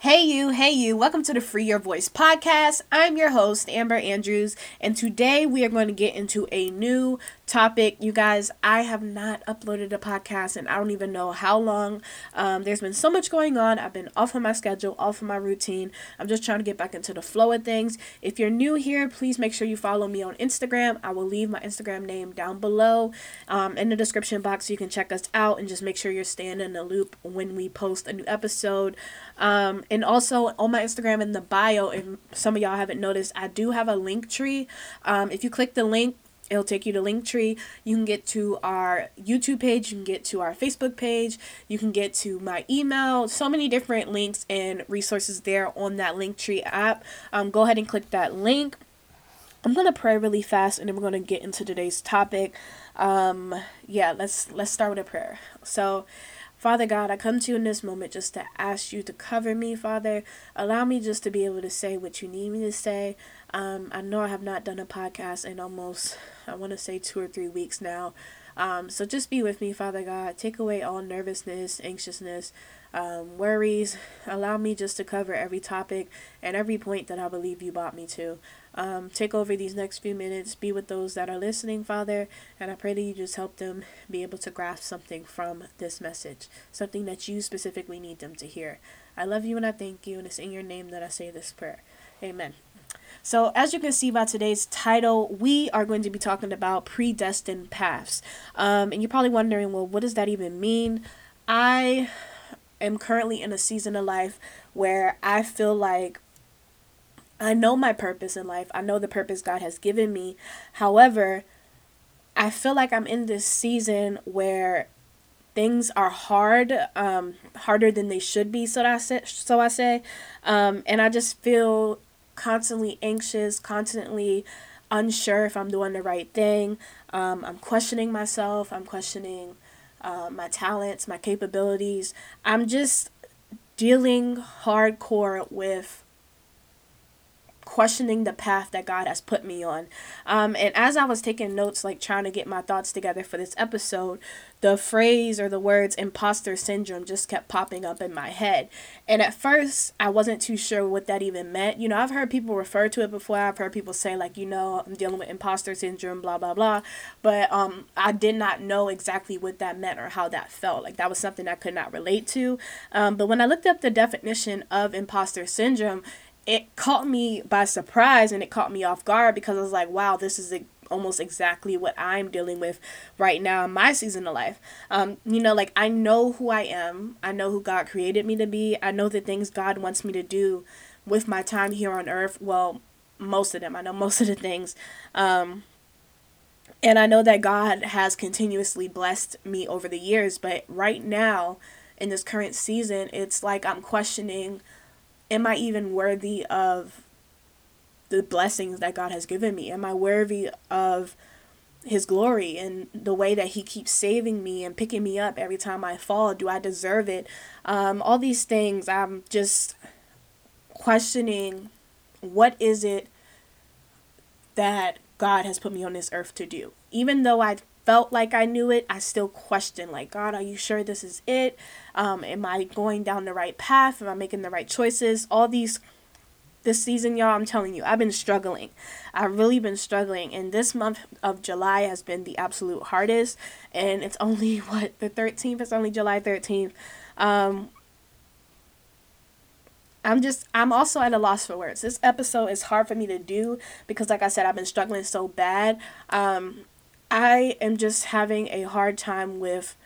Hey, you, hey, you, welcome to the Free Your Voice podcast. I'm your host, Amber Andrews, and today we are going to get into a new topic. You guys, I have not uploaded a podcast and I don't even know how long. Um, there's been so much going on. I've been off of my schedule, off of my routine. I'm just trying to get back into the flow of things. If you're new here, please make sure you follow me on Instagram. I will leave my Instagram name down below um, in the description box so you can check us out and just make sure you're staying in the loop when we post a new episode. Um, and also on my Instagram in the bio, if some of y'all haven't noticed, I do have a Linktree. Um, if you click the link, it'll take you to Linktree. You can get to our YouTube page, you can get to our Facebook page, you can get to my email. So many different links and resources there on that Linktree app. Um, go ahead and click that link. I'm gonna pray really fast, and then we're gonna get into today's topic. Um, yeah, let's let's start with a prayer. So. Father God, I come to you in this moment just to ask you to cover me, Father. Allow me just to be able to say what you need me to say. Um, I know I have not done a podcast in almost, I want to say, two or three weeks now. Um, so just be with me, Father God. Take away all nervousness, anxiousness, um, worries. Allow me just to cover every topic and every point that I believe you brought me to. Um, take over these next few minutes. Be with those that are listening, Father. And I pray that you just help them be able to grasp something from this message, something that you specifically need them to hear. I love you and I thank you. And it's in your name that I say this prayer. Amen. So, as you can see by today's title, we are going to be talking about predestined paths. Um, and you're probably wondering, well, what does that even mean? I am currently in a season of life where I feel like I know my purpose in life. I know the purpose God has given me. However, I feel like I'm in this season where things are hard, um, harder than they should be. So I say, so I say, um, and I just feel constantly anxious, constantly unsure if I'm doing the right thing. Um, I'm questioning myself. I'm questioning uh, my talents, my capabilities. I'm just dealing hardcore with questioning the path that God has put me on. Um, and as I was taking notes, like trying to get my thoughts together for this episode, the phrase or the words imposter syndrome just kept popping up in my head. And at first, I wasn't too sure what that even meant. You know, I've heard people refer to it before. I've heard people say, like, you know, I'm dealing with imposter syndrome, blah, blah, blah. But um, I did not know exactly what that meant or how that felt. Like, that was something I could not relate to. Um, but when I looked up the definition of imposter syndrome, it caught me by surprise and it caught me off guard because I was like, wow, this is almost exactly what I'm dealing with right now in my season of life. Um, you know, like I know who I am, I know who God created me to be, I know the things God wants me to do with my time here on earth. Well, most of them, I know most of the things. Um, and I know that God has continuously blessed me over the years, but right now, in this current season, it's like I'm questioning am I even worthy of the blessings that God has given me? Am I worthy of his glory and the way that he keeps saving me and picking me up every time I fall? Do I deserve it? Um, all these things, I'm just questioning what is it that God has put me on this earth to do? Even though I felt like I knew it, I still question like, God, are you sure this is it? Um, am I going down the right path? Am I making the right choices? All these this season, y'all, I'm telling you, I've been struggling. I've really been struggling. And this month of July has been the absolute hardest. And it's only, what, the 13th? It's only July 13th. Um, I'm just, I'm also at a loss for words. This episode is hard for me to do because, like I said, I've been struggling so bad. Um, I am just having a hard time with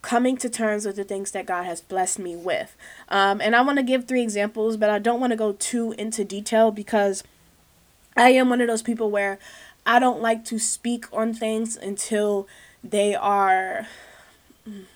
coming to terms with the things that God has blessed me with. Um, and I want to give three examples, but I don't want to go too into detail because I am one of those people where I don't like to speak on things until they are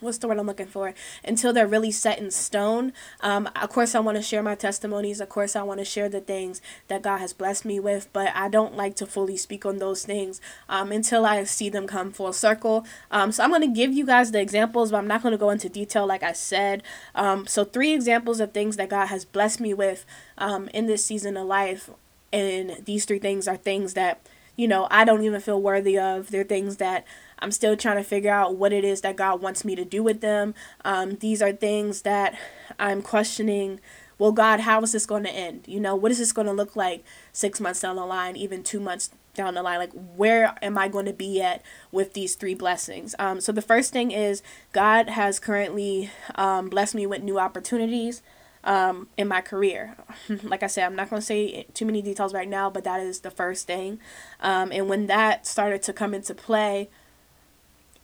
what's the word I'm looking for until they're really set in stone. Um, of course, I want to share my testimonies. Of course, I want to share the things that God has blessed me with, but I don't like to fully speak on those things um, until I see them come full circle. Um, so I'm going to give you guys the examples, but I'm not going to go into detail like I said. Um, so three examples of things that God has blessed me with um, in this season of life, and these three things are things that you know I don't even feel worthy of. They're things that I'm still trying to figure out what it is that God wants me to do with them. Um, these are things that I'm questioning. Well, God, how is this going to end? You know, what is this going to look like six months down the line, even two months down the line? Like, where am I going to be at with these three blessings? Um, so, the first thing is God has currently um, blessed me with new opportunities um, in my career. like I said, I'm not going to say too many details right now, but that is the first thing. Um, and when that started to come into play,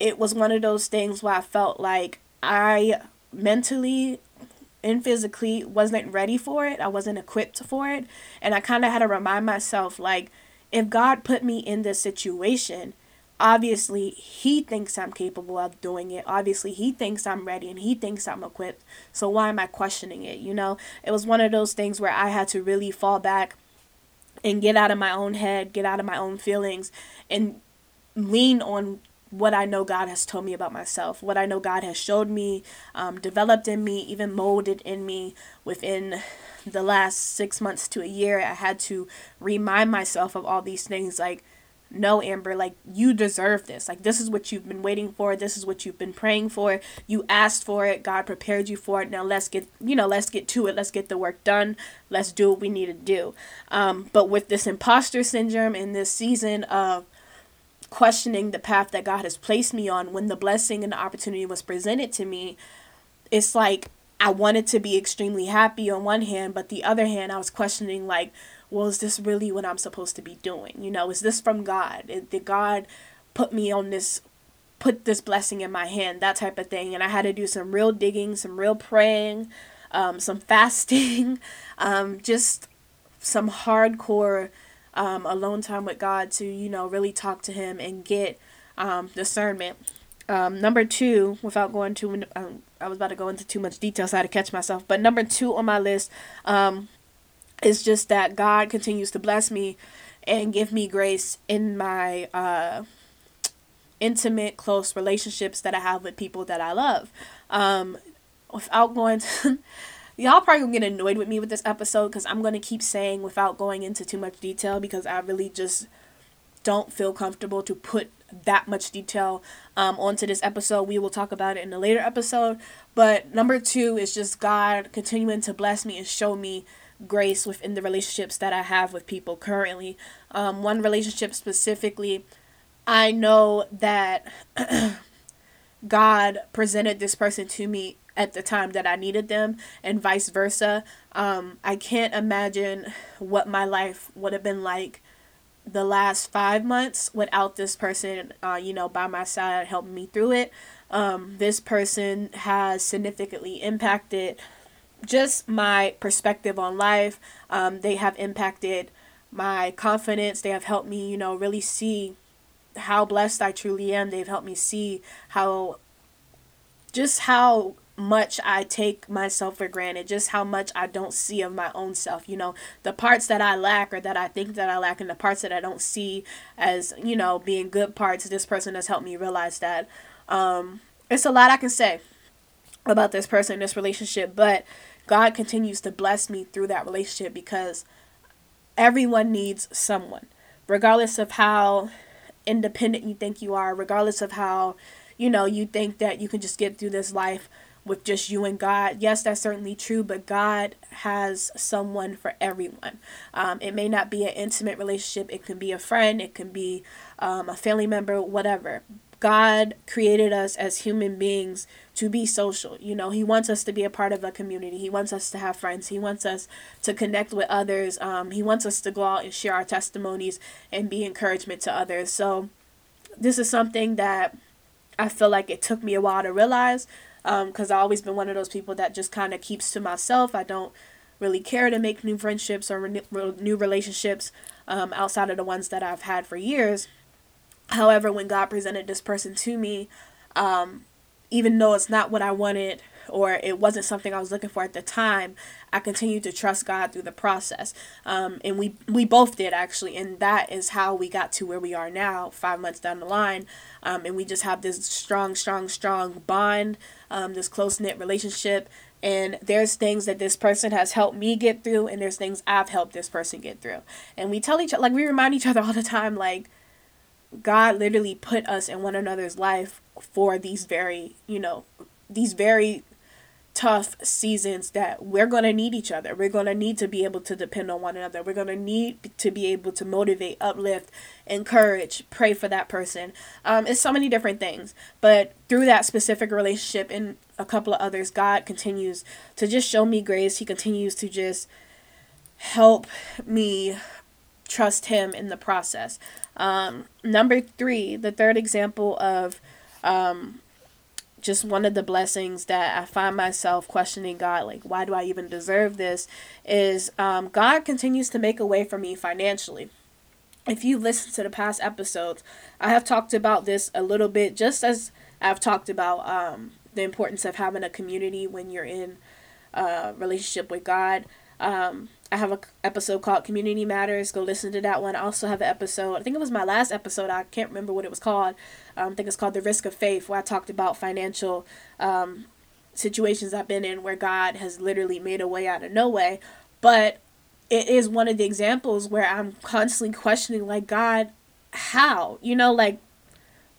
it was one of those things where I felt like I mentally and physically wasn't ready for it. I wasn't equipped for it. And I kind of had to remind myself like, if God put me in this situation, obviously he thinks I'm capable of doing it. Obviously he thinks I'm ready and he thinks I'm equipped. So why am I questioning it? You know, it was one of those things where I had to really fall back and get out of my own head, get out of my own feelings and lean on what I know God has told me about myself, what I know God has showed me, um, developed in me, even molded in me within the last six months to a year. I had to remind myself of all these things like no amber like you deserve this. Like this is what you've been waiting for. This is what you've been praying for. You asked for it. God prepared you for it. Now let's get you know let's get to it. Let's get the work done. Let's do what we need to do. Um, but with this imposter syndrome in this season of questioning the path that god has placed me on when the blessing and the opportunity was presented to me it's like i wanted to be extremely happy on one hand but the other hand i was questioning like well, is this really what I'm supposed to be doing? You know, is this from God? Did God put me on this, put this blessing in my hand? That type of thing. And I had to do some real digging, some real praying, um, some fasting, um, just some hardcore um, alone time with God to, you know, really talk to Him and get um, discernment. Um, number two, without going too, um, I was about to go into too much detail, so I had to catch myself. But number two on my list um, it's just that God continues to bless me and give me grace in my uh, intimate, close relationships that I have with people that I love. Um, without going to, y'all probably gonna get annoyed with me with this episode because I'm gonna keep saying without going into too much detail because I really just don't feel comfortable to put that much detail um, onto this episode. We will talk about it in a later episode. But number two is just God continuing to bless me and show me grace within the relationships that I have with people currently. Um, one relationship specifically, I know that God presented this person to me at the time that I needed them, and vice versa. Um, I can't imagine what my life would have been like the last five months without this person, uh, you know, by my side helping me through it. Um, this person has significantly impacted just my perspective on life. Um, they have impacted my confidence. They have helped me, you know, really see how blessed I truly am. They've helped me see how, just how much I take myself for granted, just how much I don't see of my own self. You know, the parts that I lack or that I think that I lack, and the parts that I don't see as, you know, being good parts, this person has helped me realize that. Um, it's a lot I can say about this person, this relationship, but God continues to bless me through that relationship because everyone needs someone, regardless of how independent you think you are, regardless of how, you know, you think that you can just get through this life with just you and God. Yes, that's certainly true, but God has someone for everyone. Um, it may not be an intimate relationship, it can be a friend, it can be um, a family member, whatever. God created us as human beings to be social. You know, He wants us to be a part of a community. He wants us to have friends. He wants us to connect with others. Um, he wants us to go out and share our testimonies and be encouragement to others. So, this is something that I feel like it took me a while to realize because um, I've always been one of those people that just kind of keeps to myself. I don't really care to make new friendships or re- new relationships um, outside of the ones that I've had for years. However, when God presented this person to me, um, even though it's not what I wanted or it wasn't something I was looking for at the time, I continued to trust God through the process. Um, and we we both did actually, and that is how we got to where we are now, five months down the line. Um, and we just have this strong, strong, strong bond, um, this close knit relationship. And there's things that this person has helped me get through, and there's things I've helped this person get through. And we tell each other, like we remind each other all the time, like God literally put us in one another's life for these very, you know, these very tough seasons that we're going to need each other. We're going to need to be able to depend on one another. We're going to need to be able to motivate, uplift, encourage, pray for that person. Um, it's so many different things. But through that specific relationship and a couple of others, God continues to just show me grace. He continues to just help me trust Him in the process. Um, number three, the third example of um, just one of the blessings that I find myself questioning God, like, why do I even deserve this? Is um, God continues to make a way for me financially. If you listen to the past episodes, I have talked about this a little bit, just as I've talked about um, the importance of having a community when you're in a relationship with God. Um, I have a episode called Community Matters. Go listen to that one. I also have an episode. I think it was my last episode. I can't remember what it was called. Um, I think it's called The Risk of Faith, where I talked about financial um, situations I've been in where God has literally made a way out of no way. But it is one of the examples where I'm constantly questioning, like, God, how? You know, like,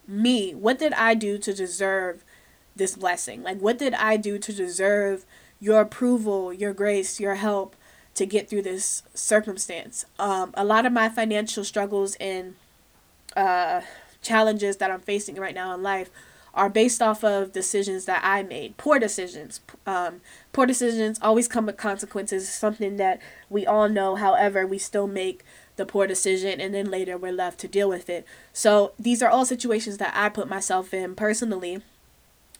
me, what did I do to deserve this blessing? Like, what did I do to deserve your approval, your grace, your help? to get through this circumstance. Um, a lot of my financial struggles and uh, challenges that I'm facing right now in life are based off of decisions that I made, poor decisions. Um, poor decisions always come with consequences, something that we all know. However, we still make the poor decision and then later we're left to deal with it. So these are all situations that I put myself in personally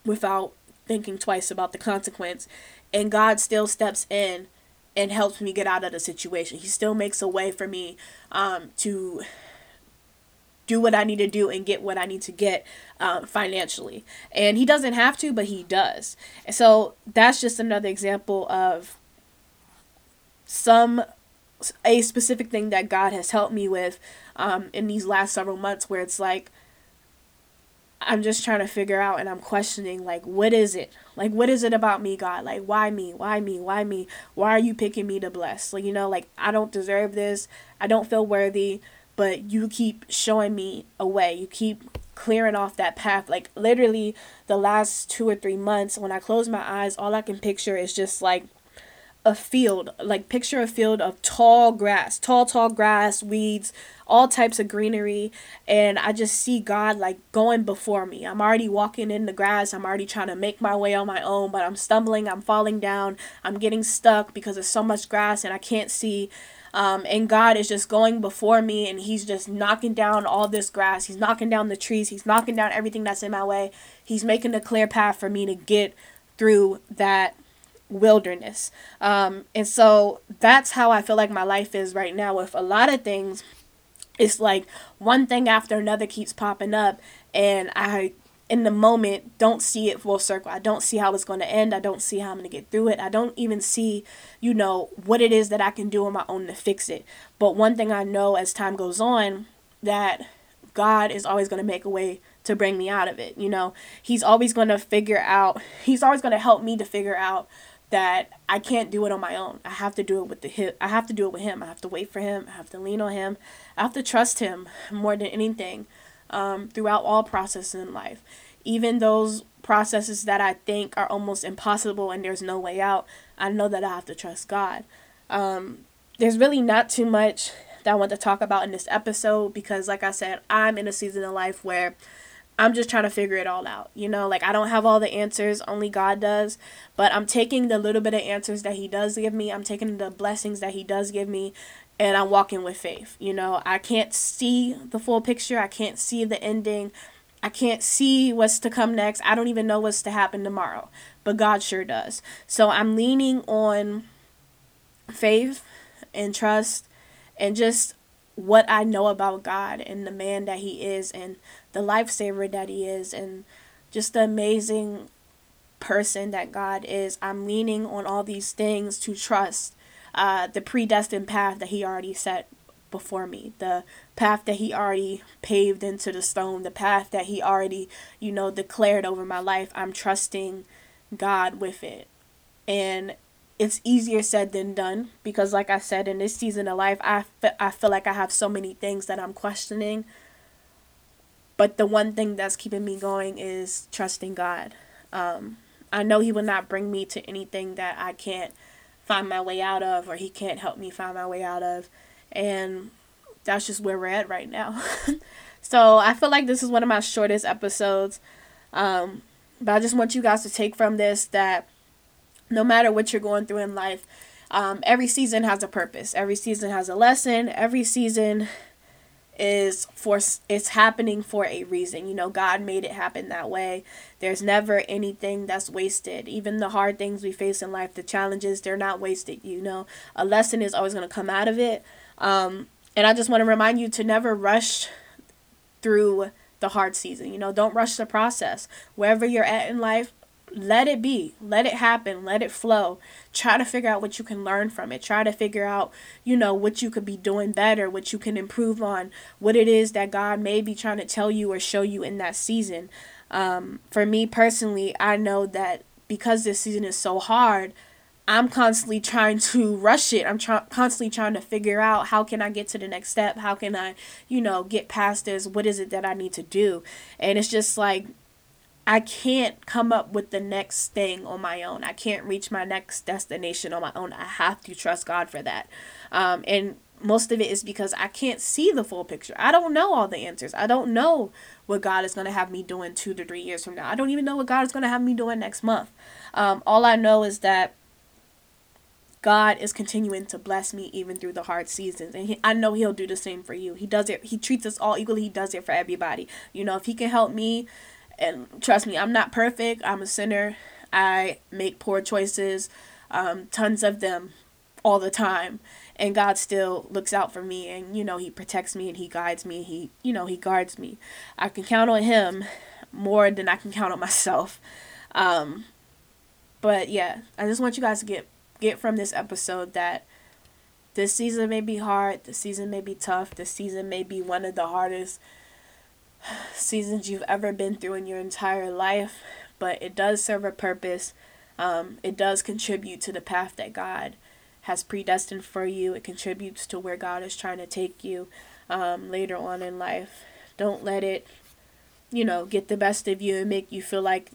without thinking twice about the consequence. And God still steps in and helps me get out of the situation. He still makes a way for me um, to do what I need to do and get what I need to get uh, financially. And he doesn't have to, but he does. So that's just another example of some a specific thing that God has helped me with um, in these last several months where it's like I'm just trying to figure out and I'm questioning like what is it? Like what is it about me, God? Like why me? Why me? Why me? Why are you picking me to bless? Like you know, like I don't deserve this. I don't feel worthy, but you keep showing me a way. You keep clearing off that path. Like literally the last 2 or 3 months when I close my eyes, all I can picture is just like a field, like picture a field of tall grass, tall, tall grass, weeds, all types of greenery. And I just see God like going before me. I'm already walking in the grass. I'm already trying to make my way on my own, but I'm stumbling, I'm falling down, I'm getting stuck because there's so much grass and I can't see. Um, and God is just going before me and He's just knocking down all this grass. He's knocking down the trees. He's knocking down everything that's in my way. He's making a clear path for me to get through that wilderness. Um, and so that's how I feel like my life is right now with a lot of things. It's like one thing after another keeps popping up, and I, in the moment, don't see it full circle. I don't see how it's going to end. I don't see how I'm going to get through it. I don't even see, you know, what it is that I can do on my own to fix it. But one thing I know as time goes on that God is always going to make a way to bring me out of it. You know, He's always going to figure out, He's always going to help me to figure out that I can't do it on my own. I have to do it with the hip. I have to do it with him. I have to wait for him. I have to lean on him. I have to trust him more than anything um, throughout all processes in life. Even those processes that I think are almost impossible and there's no way out, I know that I have to trust God. Um, there's really not too much that I want to talk about in this episode because, like I said, I'm in a season of life where I'm just trying to figure it all out. You know, like I don't have all the answers, only God does. But I'm taking the little bit of answers that He does give me, I'm taking the blessings that He does give me, and I'm walking with faith. You know, I can't see the full picture, I can't see the ending, I can't see what's to come next. I don't even know what's to happen tomorrow, but God sure does. So I'm leaning on faith and trust and just what I know about God and the man that He is and the lifesaver that He is and just the amazing person that God is. I'm leaning on all these things to trust uh, the predestined path that He already set before me, the path that He already paved into the stone, the path that He already, you know, declared over my life. I'm trusting God with it. And it's easier said than done because like i said in this season of life I, I feel like i have so many things that i'm questioning but the one thing that's keeping me going is trusting God. Um, I know He will not bring me to anything that I can't find my way out of or He can't help me find my way out of. And that's just where we're at right now. so I feel like this is one of my shortest episodes. Um, but I just want you guys to take from this that no matter what you're going through in life, um, every season has a purpose. Every season has a lesson. Every season is for it's happening for a reason. You know, God made it happen that way. There's never anything that's wasted. Even the hard things we face in life, the challenges, they're not wasted. You know, a lesson is always going to come out of it. Um, and I just want to remind you to never rush through the hard season. You know, don't rush the process. Wherever you're at in life, let it be let it happen let it flow. Try to figure out what you can learn from it. Try to figure out you know what you could be doing better what you can improve on what it is that god may be trying to tell you or show you in that season. Um, for me personally i know that because this season is so hard i'm constantly trying to rush it. I'm try- constantly trying to figure out how can i get to the next step? How can i you know get past this? What is it that i need to do? And it's just like I can't come up with the next thing on my own. I can't reach my next destination on my own. I have to trust God for that. Um, and most of it is because I can't see the full picture. I don't know all the answers. I don't know what God is going to have me doing two to three years from now. I don't even know what God is going to have me doing next month. Um, all I know is that God is continuing to bless me even through the hard seasons. And he, I know He'll do the same for you. He does it, He treats us all equally. He does it for everybody. You know, if He can help me and trust me, I'm not perfect. I'm a sinner. I make poor choices, um, tons of them all the time. And God still looks out for me and, you know, He protects me and He guides me. He, you know, He guards me. I can count on Him more than I can count on myself. Um, but yeah, I just want you guys to get get from this episode that this season may be hard, the season may be tough, the season may be one of the hardest seasons you've ever been through in your entire life, but it does serve a purpose. Um, it does contribute to the path that God has predestined for you. It contributes to where God is trying to take you um, later on in life. Don't let it, you know, get the best of you and make you feel like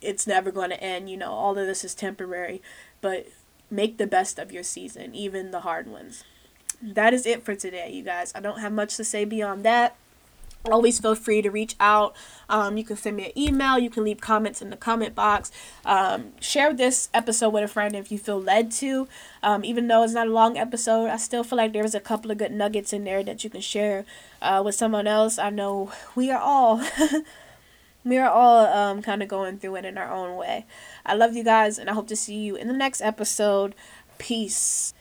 it's never going to end. You know, all of this is temporary, but make the best of your season, even the hard ones. That is it for today, you guys. I don't have much to say beyond that always feel free to reach out. Um, you can send me an email. You can leave comments in the comment box. Um, share this episode with a friend if you feel led to. Um, even though it's not a long episode i still feel like there's a couple of good nuggets in there that you can share uh, with someone else. I know we are all we are all um, kind of going through it in our own way. I love you guys and i hope to see you in the next episode. Peace